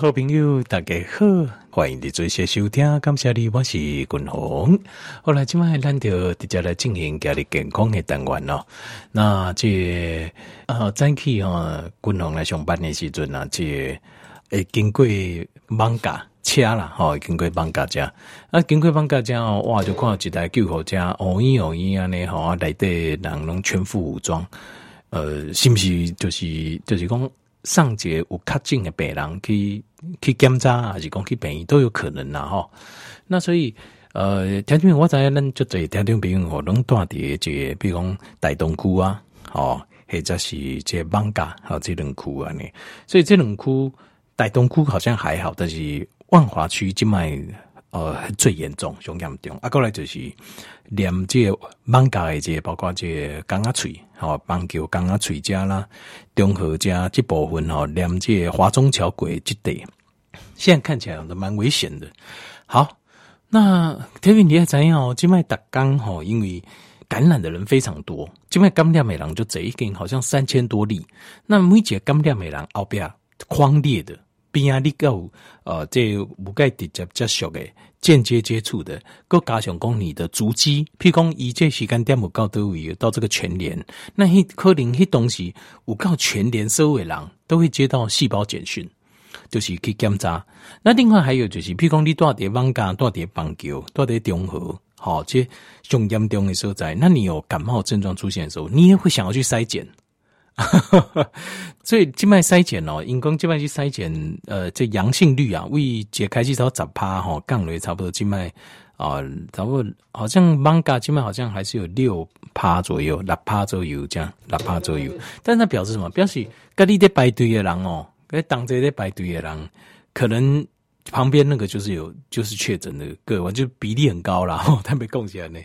好朋友，大家好，欢迎你做些收听，感谢你，我是君鸿。后来今晚咱就直接来进行家里健康的单元咯。那这呃早起哈，君鸿来上班的时阵啊，这会经过艋舺车啦，哈，经过艋舺车啊，经过艋舺车哦，哇，就看到一台救护车，乌烟乌烟安尼吼，内底人拢全副武装，呃，是不是就是就是讲？上节有较近的病人去去检查，还是讲去病院都有可能啦吼。那所以呃，听众，我知影咱就这听众朋友哦，拢住伫这个，比如讲大东区啊，吼，或者是这艋舺，好这两区安尼。所以这两区大东区好像还好，但是万华区即卖呃最严重，上严重。啊，过来就是连这艋舺的这个，包括这港仔喙。好，邦桥、港仔喙家啦，中和家这部分哦，连接华中桥轨这地，现在看起来都蛮危险的。好，那特别你也知影哦，今麦达刚好因为感染的人非常多，今麦感染美人就这一根好像三千多例，那每一个感染的人后边匡列的。边啊，你够呃，这无盖直接接触的、间接接触的，各加上讲你的足迹，譬如讲以这时间点有到都有到这个全联，那迄可能迄东西有到全联所有人都会接到细胞简讯，就是去检查。那另外还有就是，譬如讲你住伫艋舺，住伫邦桥，住伫中和，好，这上严重的所在，那你有感冒症状出现的时候，你也会想要去筛检。所以静脉筛检哦，因公静脉去筛检，呃，这阳性率啊，为解开至少十趴哈，降了差不多静脉啊，差不多好像艋舺静脉好像还是有六趴左右，六趴左右这样，六趴左右。但是它表示什么？表示隔离在排队的人哦，跟当这在排队的人可能。旁边那个就是有，就是确诊的个案，就比例很高啦。吼，他没贡献呢。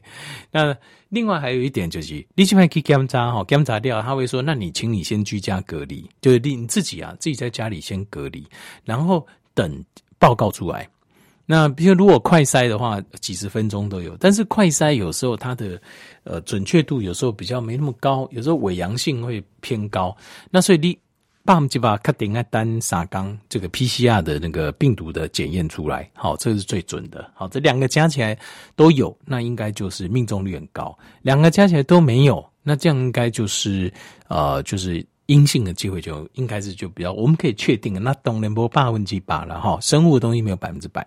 那另外还有一点就是，你去去检查哈，检查掉他会说，那你请你先居家隔离，就是你自己啊，自己在家里先隔离，然后等报告出来。那比如如果快筛的话，几十分钟都有，但是快筛有时候它的呃准确度有时候比较没那么高，有时候伪阳性会偏高。那所以你。把我们就把确定在单沙缸这个 PCR 的那个病毒的检验出来，好，这是最准的。好，这两个加起来都有，那应该就是命中率很高。两个加起来都没有，那这样应该就是呃，就是阴性的机会就应该是就比较，我们可以确定，那当然不百分之八了哈，生物的东西没有百分之百。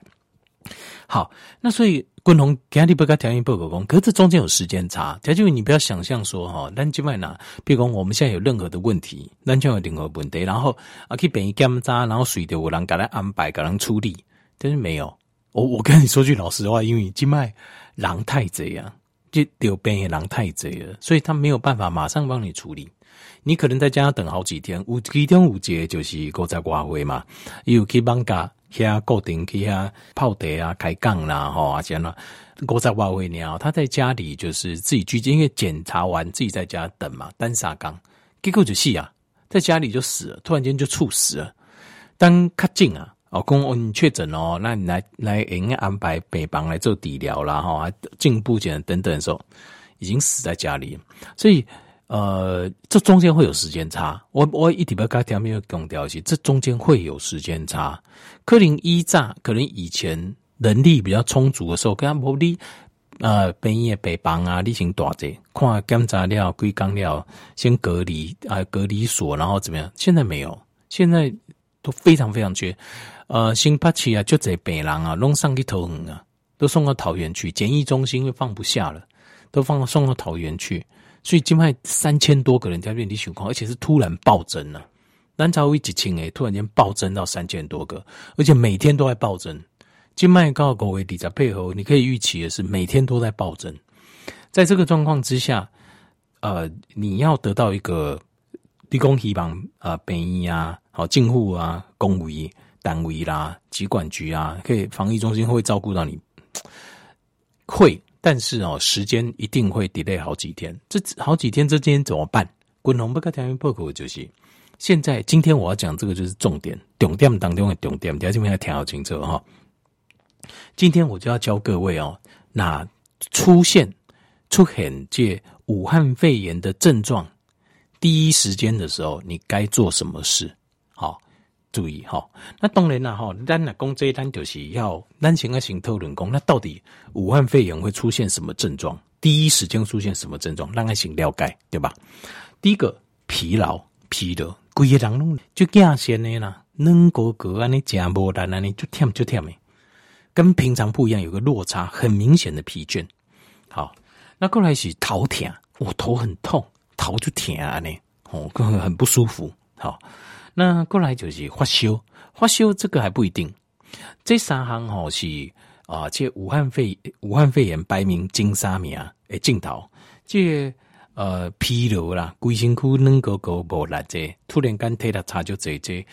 好，那所以。共同给他不给条件不可供，可是这中间有时间差。条件你不要想象说哈，咱今晚呢，比如讲我们现在有任何的问题，咱就有任何问题，然后啊去便宜检查，然后随着有人给他安排，给人处理，但是没有。我我跟你说句老实话，因为今麦人太贼啊，就得变也人太贼了，所以他没有办法马上帮你处理。你可能在家等好几天，五几天五节就是过在挂会嘛，又去艋舺。去啊，固定去啊，泡茶啊，开杠啦，吼啊，这样啦。国在外围呢，他在家里就是自己居家，因为检查完自己在家等嘛，单杀缸，结果就死啊，在家里就死了，突然间就猝死了。当较近啊，哦，公哦你确诊哦，那你来来应该安排病房来做治疗啦，哈，进一步检等等的时候，已经死在家里，所以。呃，这中间会有时间差。我我一点不跟条没有强调起，这中间会有时间差。可能一炸，可能以前能力比较充足的时候，跟他无你呃，半夜北帮啊，例行大者看检查了，归刚了，先隔离啊、呃，隔离所，然后怎么样？现在没有，现在都非常非常缺。呃，新八期啊，就这北人啊，弄上去头疼啊，都送到桃园去检疫中心，又放不下了，都放送到桃园去。所以今麦三千多个人在院里情况，而且是突然暴增了。南朝一几千诶，突然间暴增到三千多个，而且每天都在暴增。今麦高高为底在配合，你可以预期的是每天都在暴增。在这个状况之下，呃，你要得到一个立功希望啊，便医啊，好进户啊，公卫单位啦，疾管局啊，可以防疫中心会照顾到你，会。但是哦，时间一定会 delay 好几天。这好几天之间怎么办？滚龙不开条件破口就是现在。今天我要讲这个就是重点，重点当中的重点，大家这边要听好清楚哈。今天我就要教各位哦，那出现出现这武汉肺炎的症状，第一时间的时候，你该做什么事？注意哈。那当然了哈，咱来讲这一单就是要咱先来先讨论讲，那到底武汉肺炎会出现什么症状？第一时间出现什么症状？让他先了解，对吧？第一个疲劳，疲劳，规个人拢就惊先的啦，软哥哥安尼食无力安尼就忝就忝的，跟平常不一样，有个落差，很明显的疲倦。好，那过来是头疼，我头很痛，头就疼啊呢，哦，很不舒服。好，那过来就是发烧，发烧这个还不一定。这三项吼是啊，这武汉肺武汉肺炎排名前三名诶，镜头，这呃疲劳啦，规身躯软膏膏无力这，突然间体力差就这这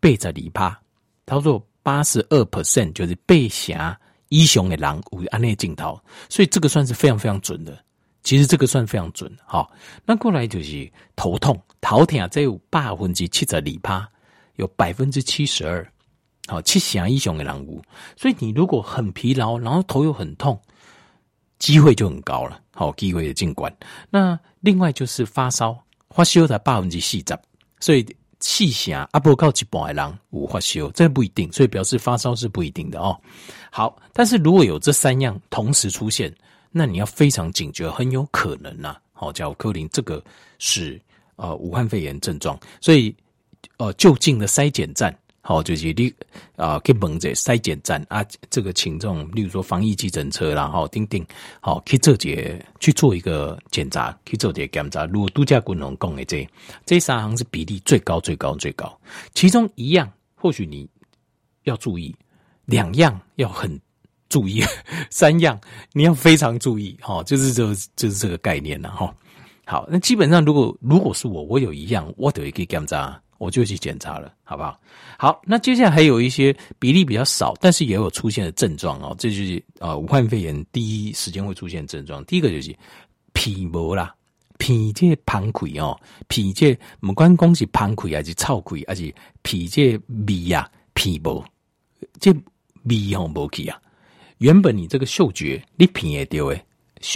八十二趴，他说八十二 percent 就是八成以上的人有安尼镜头，所以这个算是非常非常准的。其实这个算非常准，好，那过来就是头痛，头痛这有百分之七十二趴，有百分之七十二，好，七成以上的人有，所以你如果很疲劳，然后头又很痛，机会就很高了，好，机会也尽管。那另外就是发烧，发烧才百分之四十，所以气响阿波告一半的人有发烧，这不一定，所以表示发烧是不一定的哦。好，但是如果有这三样同时出现。那你要非常警觉，很有可能呐、好，叫柯林，这个是呃武汉肺炎症状，所以呃就近的筛检站，好，就是你啊去问这筛检站啊，这个请这种，例如说防疫计程车啦，好，钉钉，好，去做这去做一个检查，去做这检查。如果度假滚龙讲的这这三行是比例最高最高最高，其中一样或许你要注意，两样要很。注意 三样，你要非常注意哈，就是这，就是这个概念了哈。好，那基本上如果如果是我，我有一样，我都可以检查，我就去检查了，好不好？好，那接下来还有一些比例比较少，但是也有出现的症状哦，这就是啊，武汉肺炎第一时间会出现症状。第一个就是皮膜啦，皮这膀溃哦，皮这不管讲是膀溃还是臭溃，还是皮这味啊，皮膜这味吼无去啊。原本你这个嗅觉你品也丢诶，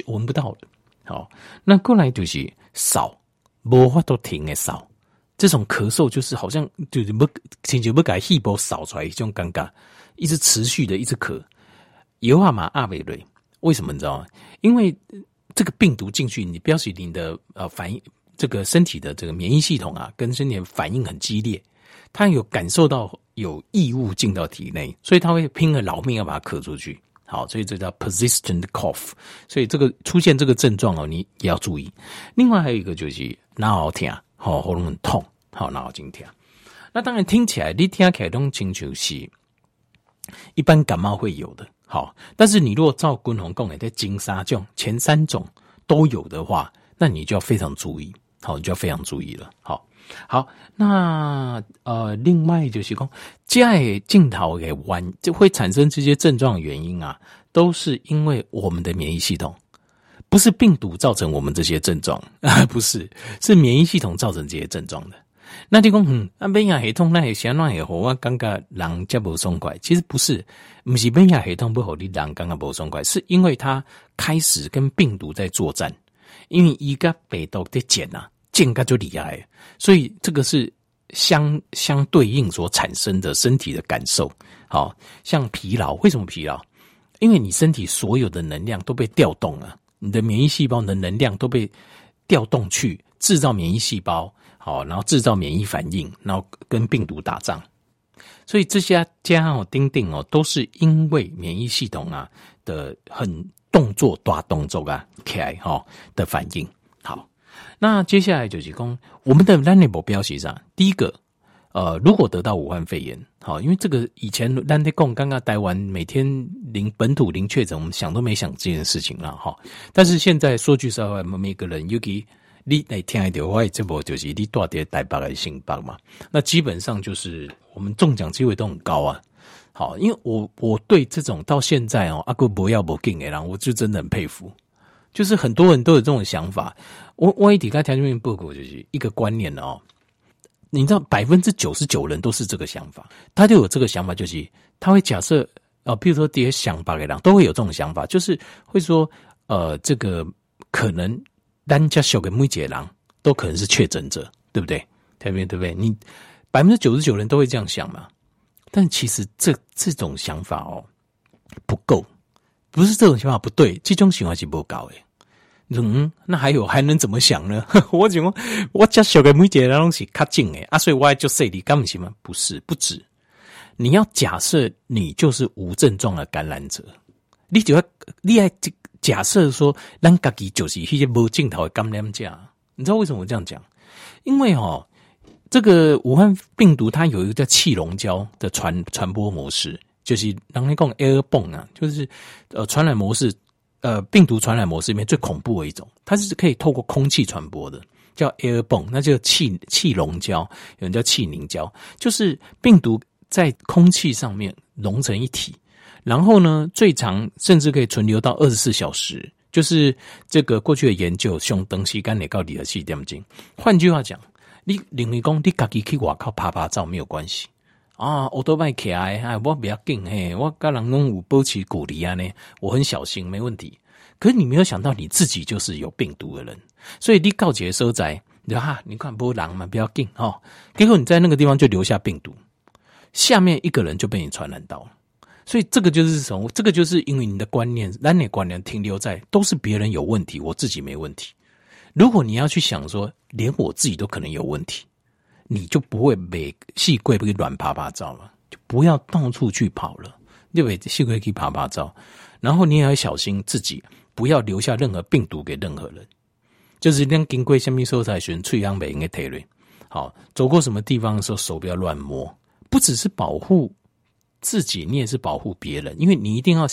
闻不到的。好，那过来就是少，无法都停诶少。这种咳嗽就是好像就是不，请求不改细胞扫出来这种尴尬，一直持续的一直咳。有啊嘛阿伟瑞，为什么你知道吗？因为这个病毒进去，你表示你的呃反应，这个身体的这个免疫系统啊，跟身体反应很激烈，它有感受到有异物进到体内，所以它会拼了老命要把它咳出去。好，所以这叫 persistent cough，所以这个出现这个症状哦，你也要注意。另外还有一个就是脑疼，好喉咙很痛，好脑筋疼。那当然听起来你听起来都清楚是，一般感冒会有的。好，但是你如果照滚红讲的在金沙种前三种都有的话，那你就要非常注意。好，你就要非常注意了。好。好，那呃，另外就是讲，在镜头给弯就会产生这些症状原因啊，都是因为我们的免疫系统，不是病毒造成我们这些症状啊，不是，是免疫系统造成这些症状的。那就讲，嗯，啊，免疫系统那也相当也好，我感觉人家不爽快，其实不是，不是免疫系统不好，你人刚刚不爽快，是因为它开始跟病毒在作战，因为一个病毒的碱啊。健康就厉害，所以这个是相相对应所产生的身体的感受。好像疲劳，为什么疲劳？因为你身体所有的能量都被调动了，你的免疫细胞的能量都被调动去制造免疫细胞，好，然后制造免疫反应，然后跟病毒打仗。所以这些加哦、钉钉哦，都是因为免疫系统啊的很动作大动作啊起来哈的反应。好。那接下来就是讲，我们的咱的目标是啥？第一个，呃，如果得到武汉肺炎，好，因为这个以前咱在讲，刚刚台湾每天零本土零确诊，我们想都没想这件事情了哈。但是现在说句实话，每个人尤其你来听一条话，这不就是你大点台北来新北嘛？那基本上就是我们中奖机会都很高啊。好，因为我我对这种到现在哦，阿哥不要不给的人，我就真的很佩服。就是很多人都有这种想法，我我一提开条件面报告就是一个观念哦，你知道百分之九十九人都是这个想法，他就有这个想法，就是他会假设哦，比如说这些想法的人都会有这种想法，就是会说呃，这个可能单家小给木姐郎都可能是确诊者，对不对？对不对？对不对？你百分之九十九人都会这样想嘛。但其实这这种想法哦不够，不是这种想法不对，这种想法是不够诶。嗯，那还有还能怎么想呢？我讲我家小个每节那东西卡紧诶啊，所以我就说你干不行吗？不是，不止。你要假设你就是无症状的感染者，你就要你要假设说，咱家己就是那些无镜头的感染者。你知道为什么我这样讲？因为哦，这个武汉病毒它有一个叫气溶胶的传传播模式，就是人家讲 air b o n e 啊，就是呃传染模式。呃，病毒传染模式里面最恐怖的一种，它是可以透过空气传播的，叫 airborne，那就气气溶胶，有人叫气凝胶，就是病毒在空气上面融成一体，然后呢，最长甚至可以存留到二十四小时，就是这个过去的研究，用东西干哪到底的气点精。换句话讲，你领域工，你自己去外口拍拍照没有关系。啊，我都卖起来，哎，我比较紧嘿，我跟人拢有保持距离啊呢，我很小心，没问题。可是你没有想到你自己就是有病毒的人，所以你告解收窄，你哈，你看波狼嘛，不要紧哦。结果你在那个地方就留下病毒，下面一个人就被你传染到了。所以这个就是什么？这个就是因为你的观念，那你观念停留在都是别人有问题，我自己没问题。如果你要去想说，连我自己都可能有问题。你就不会被细龟不给乱趴趴走了，就不要到处去跑了，对不对？细龟可以趴趴走，然后你也要小心自己，不要留下任何病毒给任何人。就是连经过什么时候才选翠阳美应该退了。好，走过什么地方的时候手不要乱摸，不只是保护自己，你也是保护别人，因为你一定要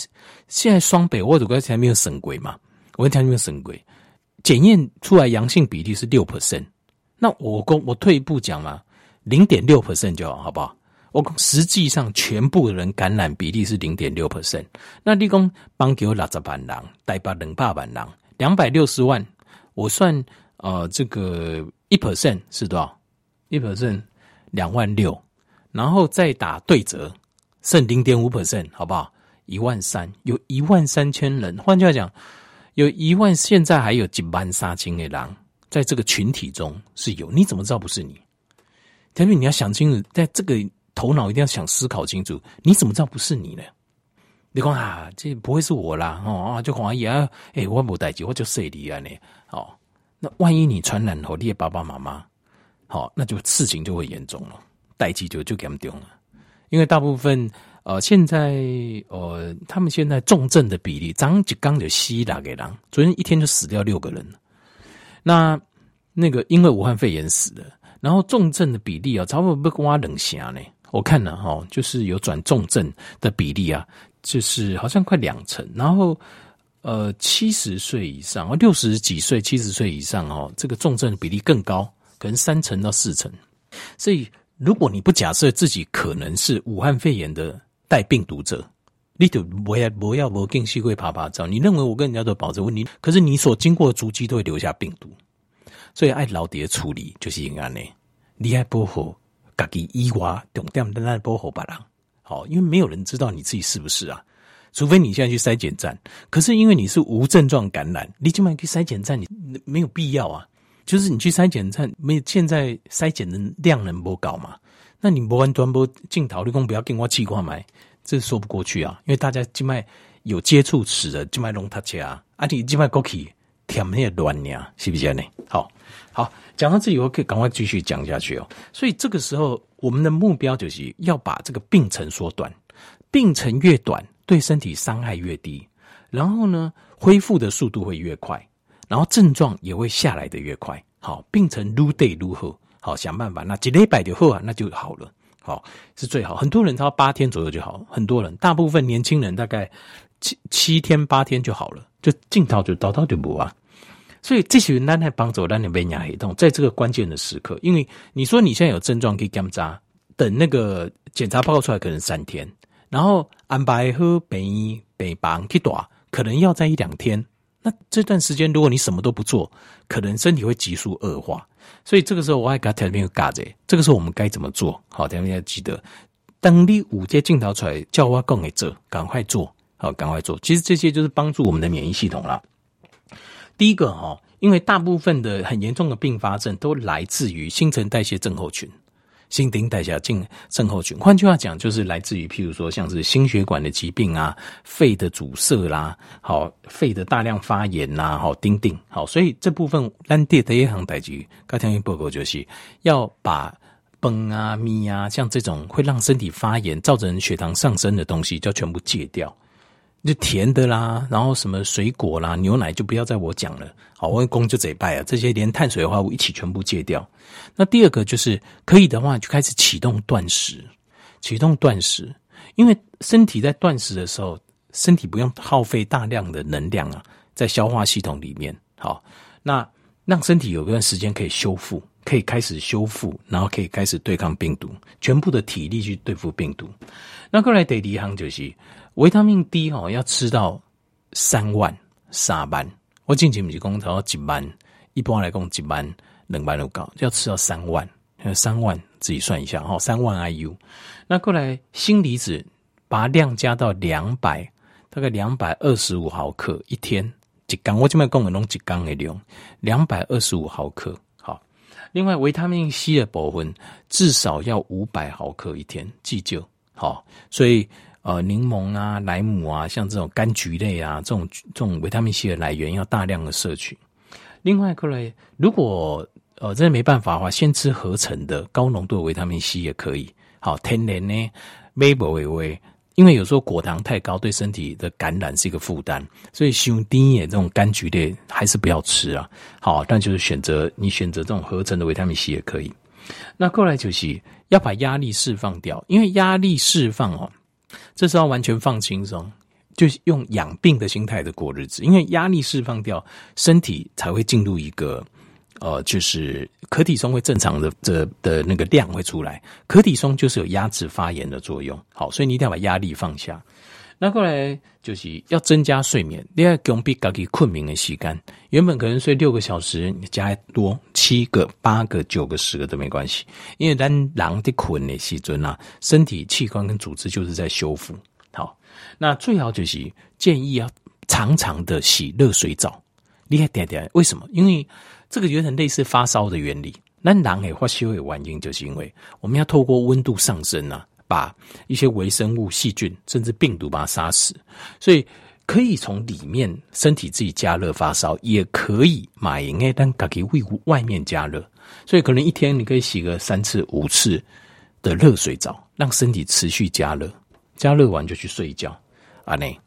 现在双北，我如果前面有省鬼嘛，我前面有省鬼，检验出来阳性比例是六 percent。那我公我退一步讲嘛，零点六 percent 就好，好不好？我实际上全部人感染比例是零点六 percent。那立功帮给我六十万人，带把两百万人，两百六十万，我算呃这个一 percent 是多少？一 percent 两万六，然后再打对折，剩零点五 percent，好不好？一万三，有一万三千人。换句话讲，有一万，现在还有几万杀青的人。在这个群体中是有，你怎么知道不是你？特别你要想清楚，在这个头脑一定要想思考清楚，你怎么知道不是你呢？你讲啊，这不会是我啦，哦啊，就怀疑啊，哎、欸，我没带我就谁离啊呢？哦，那万一你传染后，你的爸爸妈妈，好、哦，那就事情就会严重了，代志就就严重了。因为大部分呃，现在呃，他们现在重症的比例，刚就刚就死了个人，昨天一天就死掉六个人。那那个因为武汉肺炎死的，然后重症的比例啊，差不多不跟我冷下呢。我看了哈，就是有转重症的比例啊，就是好像快两成。然后呃，七十岁以上，六十几岁、七十岁以上哦，这个重症的比例更高，可能三成到四成。所以，如果你不假设自己可能是武汉肺炎的带病毒者，你就不要不要不跟西会爬爬照。你认为我跟人家都保持问题，可是你所经过的足迹都会留下病毒，所以爱老爹处理就是应该呢。你爱保护自己以外，重点在那保护别人。好，因为没有人知道你自己是不是啊，除非你现在去筛检站。可是因为你是无症状感染，你起码去筛检站，你没有必要啊。就是你去筛检站，没有现在筛检的量能不高嘛？那你不完全不镜头，你讲不要跟我气挂买。这说不过去啊，因为大家静脉有接触史的静脉龙他切啊，啊你静脉过去舔那个卵呀，是不是呢？好，好，讲到这里，我可以赶快继续讲下去哦。所以这个时候，我们的目标就是要把这个病程缩短，病程越短，对身体伤害越低，然后呢，恢复的速度会越快，然后症状也会下来的越快。好，病程愈短愈好，好想办法，那几礼拜就好啊，那就好了。好是最好，很多人他八天左右就好，很多人大部分年轻人大概七七天八天就好了，就镜头就叨叨就不啊。所以这些人来帮助让你免疫系统，在这个关键的时刻，因为你说你现在有症状可以检查，等那个检查报告出来可能三天，然后安排喝北医北帮去打，可能要在一两天。那这段时间如果你什么都不做，可能身体会急速恶化。所以这个时候我还给他调片嘎子，这个时候我们该怎么做？好，大家要记得，等你五阶镜头出来，叫我更给做，赶快做，好，赶快做。其实这些就是帮助我们的免疫系统了。第一个哈，因为大部分的很严重的并发症都来自于新陈代谢症候群，新陈代谢症症候群。换句话讲，就是来自于譬如说像是心血管的疾病啊、肺的阻塞啦，好，肺的大量发炎呐，好，丁丁，好，所以这部分咱第一行代志，刚听报告就是要把崩啊、咪啊，像这种会让身体发炎、造成血糖上升的东西，就要全部戒掉。就甜的啦，然后什么水果啦、牛奶就不要再我讲了。好，我公就这拜啊，这些连碳水化合物一起全部戒掉。那第二个就是可以的话，就开始启动断食，启动断食，因为身体在断食的时候，身体不用耗费大量的能量啊，在消化系统里面。好，那让身体有一段时间可以修复，可以开始修复，然后可以开始对抗病毒，全部的体力去对付病毒。那过来第一行就是。维他命 D 哦，要吃到三万、三万，我近期不是讲到几万，一般来讲几万、两万都高，要吃到三万，三万自己算一下哈，三万 IU。那过来锌离子，把量加到两百，大概两百二十五毫克一天，一缸我这边讲的拢一缸的量，两百二十五毫克。好，另外维他命 C 的部分至少要五百毫克一天，记就好，所以。呃，柠檬啊、莱姆啊，像这种柑橘类啊，这种这种维他命 C 的来源要大量的摄取。另外，过来如果呃真的没办法的话，先吃合成的高浓度的维他命 C 也可以。好，天然呢，微波微微，因为有时候果糖太高对身体的感染是一个负担，所以兄弟也这种柑橘类还是不要吃啊。好，但就是选择你选择这种合成的维他命 C 也可以。那过来就是要把压力释放掉，因为压力释放哦。这时候完全放轻松，就是用养病的心态的过日子。因为压力释放掉，身体才会进入一个呃，就是可体松会正常的的的那个量会出来。可体松就是有压制发炎的作用。好，所以你一定要把压力放下。那后来就是要增加睡眠，你要给我们比自己困眠的时间。原本可能睡六个小时，你加多七个、八个、九个、十个都没关系，因为咱人的困的时阵啊，身体器官跟组织就是在修复。好，那最好就是建议要常常的洗热水澡。你看点点，为什么？因为这个有点类似发烧的原理。咱人诶发烧的原因，就是因为我们要透过温度上升啊。把一些微生物、细菌甚至病毒把它杀死，所以可以从里面身体自己加热发烧，也可以买应该但可以为外面加热，所以可能一天你可以洗个三次、五次的热水澡，让身体持续加热，加热完就去睡觉。啊，内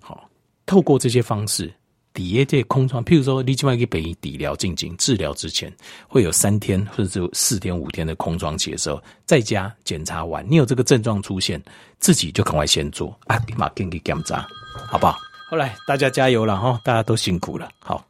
好，透过这些方式。底下这空窗，譬如说，你起码去北医底疗进行治疗之前，会有三天或者是四天、五天的空窗期的时候，在家检查完，你有这个症状出现，自己就赶快先做啊，立马给你检查，好不好？后来大家加油了哈，大家都辛苦了，好。